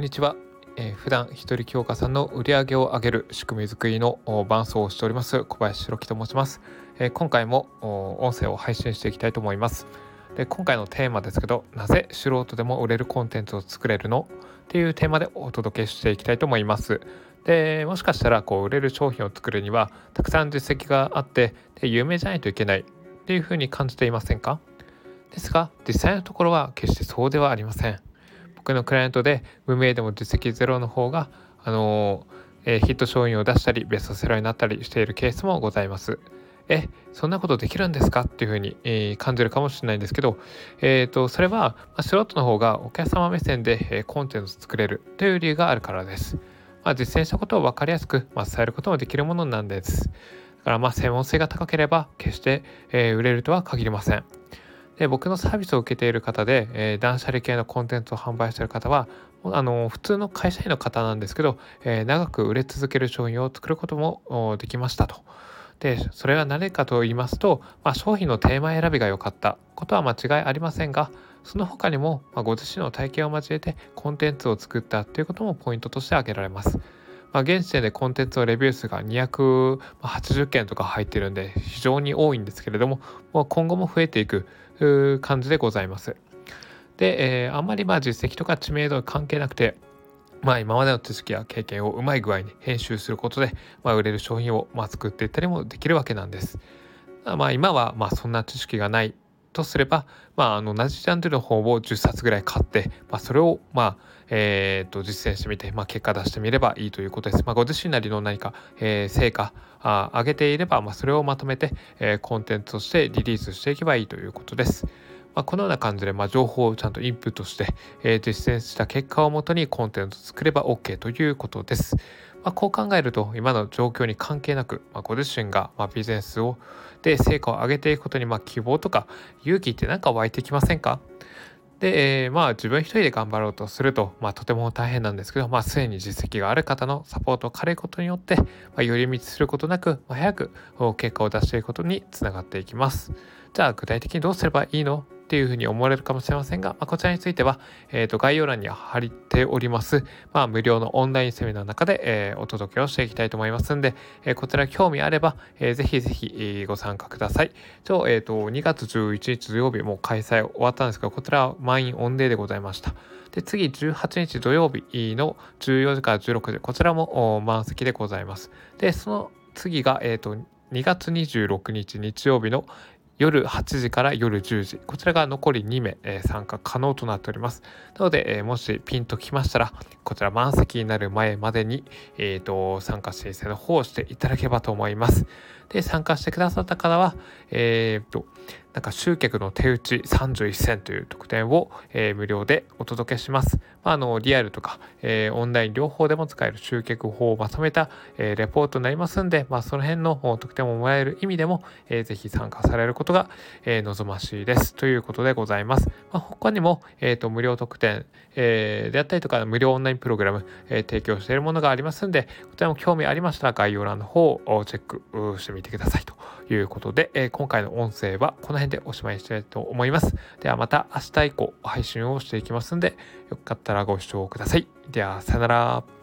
こんにちは、えー、普段一人教科さんの売り上げを上げる仕組み作りの伴走をしております小林弘樹と申します、えー、今回も音声を配信していきたいと思います。で今回のテーマですけどなぜ素人でも売れるコンテンツを作れるの？っていうテーマでお届けしていきたいと思います。でもしかしたらこう売れる商品を作るにはたくさん実績があってで有名じゃないといけない。っていうふうに感じていませんか？ですが実際のところは決してそうではありません。僕のクライアントで無名でも実績ゼロの方があの、えー、ヒット商品を出したりベストセラーになったりしているケースもございますえそんなことできるんですか？っていうふうに、えー、感じるかもしれないんですけど、えーと、それは、まあ、素人の方がお客様目線で、えー、コンテンツ作れるという理由があるからです。まあ、実践したことを分かりやすく、まあ、伝えることもできるものなんです。だからまあ専門性が高ければ決して、えー、売れるとは限りません。で僕のサービスを受けている方で、えー、断捨離系のコンテンツを販売している方はあの普通の会社員の方なんですけど、えー、長く売れ続ける商品を作ることもできましたと。でそれは何かと言いますと、まあ、商品のテーマ選びが良かったことは間違いありませんがその他にも、まあ、ご自身の体験を交えてコンテンツを作ったということもポイントとして挙げられます。まあ、現時点でコンテンツのレビュー数が280件とか入ってるんで非常に多いんですけれども、まあ、今後も増えていく感じでございます。で、えー、あんまりまあ実績とか知名度は関係なくてまあ今までの知識や経験をうまい具合に編集することで、まあ、売れる商品をまあ作っていったりもできるわけなんです。まあ今はまあそんな知識がないとすれば、まあ、あの同じジャンルの本を10冊ぐらい買って、まあ、それを、まあえー、と実践してみて、まあ、結果出してみればいいということです。まあ、ご自身なりの何か、えー、成果あ上げていれば、まあ、それをまとめて、えー、コンテンツとしてリリースしていけばいいということです。まあ、このような感じで、まあ、情報をちゃんとインプットして、えー、実践した結果をもとにコンテンツを作れば OK ということです。まあ、こう考えると今の状況に関係なく、まあ、ご自身がまビジネスをで成果を上げていくことにま希望とか勇気って何か湧いてきませんか？で、えー、まあ自分一人で頑張ろうとすると、まあ、とても大変なんですけど、まあ、すでに実績がある方のサポートを借りることによって、まあ、寄り道することなく、まあ、早く結果を出していくことにつながっていきます。じゃあ具体的にどうすればいいの？っていうふうに思われるかもしれませんが、まあ、こちらについては、えー、と概要欄に貼っております、まあ、無料のオンラインセミナーの中で、えー、お届けをしていきたいと思いますんで、えー、こちら興味あれば、えー、ぜひぜひご参加ください。一応、えー、と2月11日土曜日もう開催終わったんですが、こちらは満員御礼でございました。で、次18日土曜日の14時から16時、こちらも満席でございます。で、その次が、えー、と2月26日日曜日の夜8時から夜10時。こちらが残り2名、えー、参加可能となっております。なので、えー、もしピンときましたらこちら満席になる前までに、えーと、参加申請の方をしていただければと思います。で参加してくださった方はえっ、となんか集客の手打ち31銭という特典を、えー、無料でお届けします。まあ、あのリアルとか、えー、オンライン両方でも使える集客法をまとめた、えー、レポートになりますんで、まあ、その辺の特典をもらえる意味でも、えー、ぜひ参加されることが、えー、望ましいですということでございます。まあ、他にも、えーと、無料特典、えー、であったりとか無料オンラインプログラム、えー、提供しているものがありますんで、こちらも興味ありましたら概要欄の方をチェックしてみてくださいということで、えー、今回の音声はこの辺でおしまいにしたいと思います。ではまた明日以降配信をしていきますんで、よかったらご視聴ください。では、さよなら。